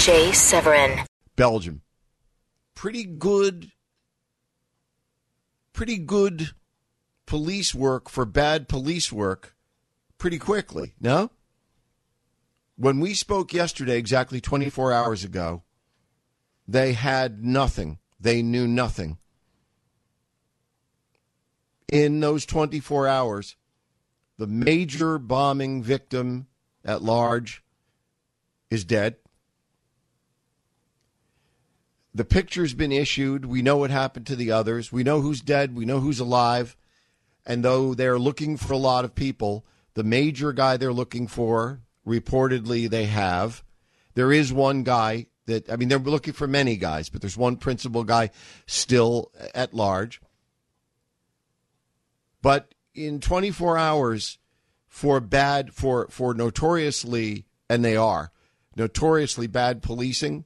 Jay Severin. Belgium. Pretty good, pretty good police work for bad police work pretty quickly, no? When we spoke yesterday, exactly 24 hours ago, they had nothing. They knew nothing. In those 24 hours, the major bombing victim at large is dead. The picture's been issued. We know what happened to the others. We know who's dead. We know who's alive. And though they're looking for a lot of people, the major guy they're looking for, reportedly, they have. There is one guy that, I mean, they're looking for many guys, but there's one principal guy still at large. But in 24 hours, for bad, for, for notoriously, and they are, notoriously bad policing,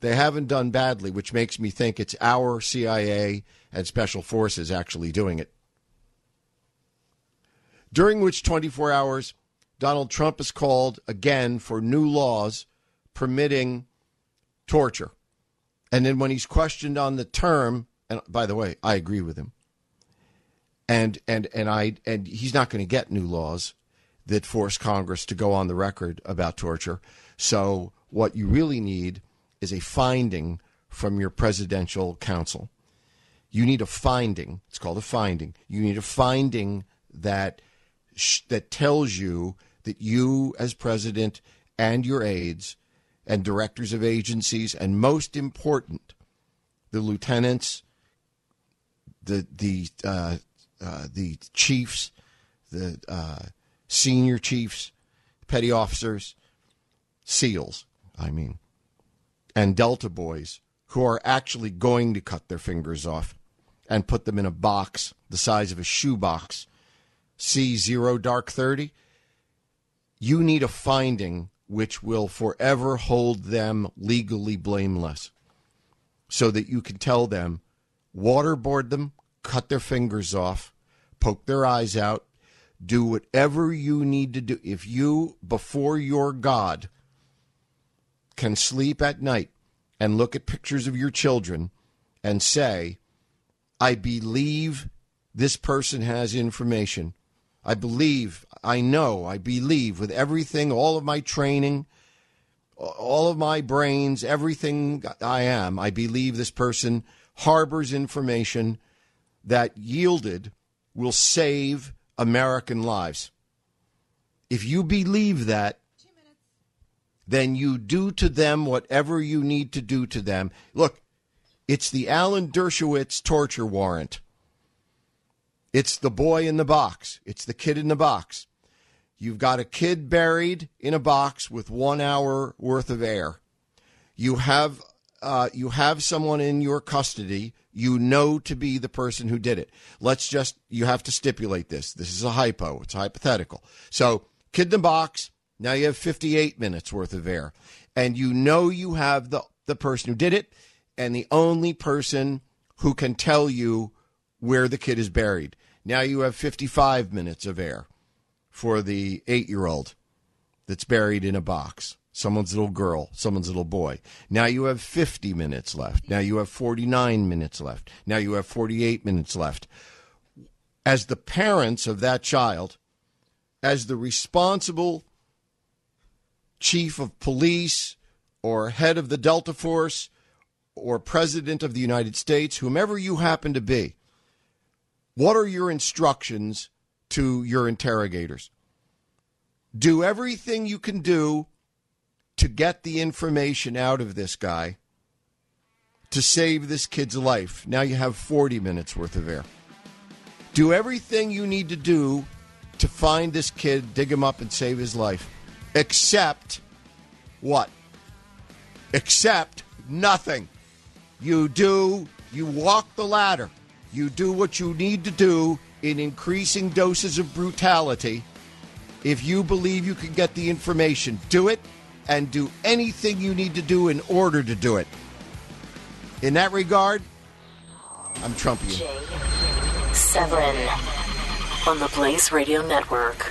they haven't done badly, which makes me think it's our CIA and special forces actually doing it. During which 24 hours, Donald Trump has called again for new laws permitting torture. And then when he's questioned on the term, and by the way, I agree with him. And and and I and he's not going to get new laws that force Congress to go on the record about torture. So what you really need is a finding from your presidential counsel. You need a finding. It's called a finding. You need a finding that sh- that tells you that you, as president, and your aides, and directors of agencies, and most important, the lieutenants, the the uh, uh, the chiefs, the uh, senior chiefs, petty officers, SEALs, I mean, and Delta boys who are actually going to cut their fingers off and put them in a box the size of a shoebox, C zero dark 30, you need a finding which will forever hold them legally blameless so that you can tell them, waterboard them, cut their fingers off, poke their eyes out, do whatever you need to do. If you, before your God, can sleep at night and look at pictures of your children and say, I believe this person has information. I believe, I know, I believe with everything, all of my training, all of my brains, everything I am, I believe this person harbors information that yielded will save American lives. If you believe that, then you do to them whatever you need to do to them. Look, it's the Alan Dershowitz torture warrant. It's the boy in the box. It's the kid in the box. You've got a kid buried in a box with one hour worth of air. You have uh, you have someone in your custody you know to be the person who did it. Let's just, you have to stipulate this. This is a hypo, it's hypothetical. So, kid in the box, now you have 58 minutes worth of air. And you know you have the, the person who did it and the only person who can tell you where the kid is buried. Now you have 55 minutes of air for the eight year old that's buried in a box someone's little girl, someone's little boy. Now you have 50 minutes left. Now you have 49 minutes left. Now you have 48 minutes left. As the parents of that child, as the responsible chief of police or head of the Delta Force or president of the United States, whomever you happen to be, what are your instructions to your interrogators? Do everything you can do to get the information out of this guy to save this kid's life. Now you have 40 minutes worth of air. Do everything you need to do to find this kid, dig him up, and save his life, except what? Except nothing. You do, you walk the ladder. You do what you need to do in increasing doses of brutality. If you believe you can get the information, do it and do anything you need to do in order to do it. In that regard, I'm Trumpian. Severin on the Blaze Radio Network.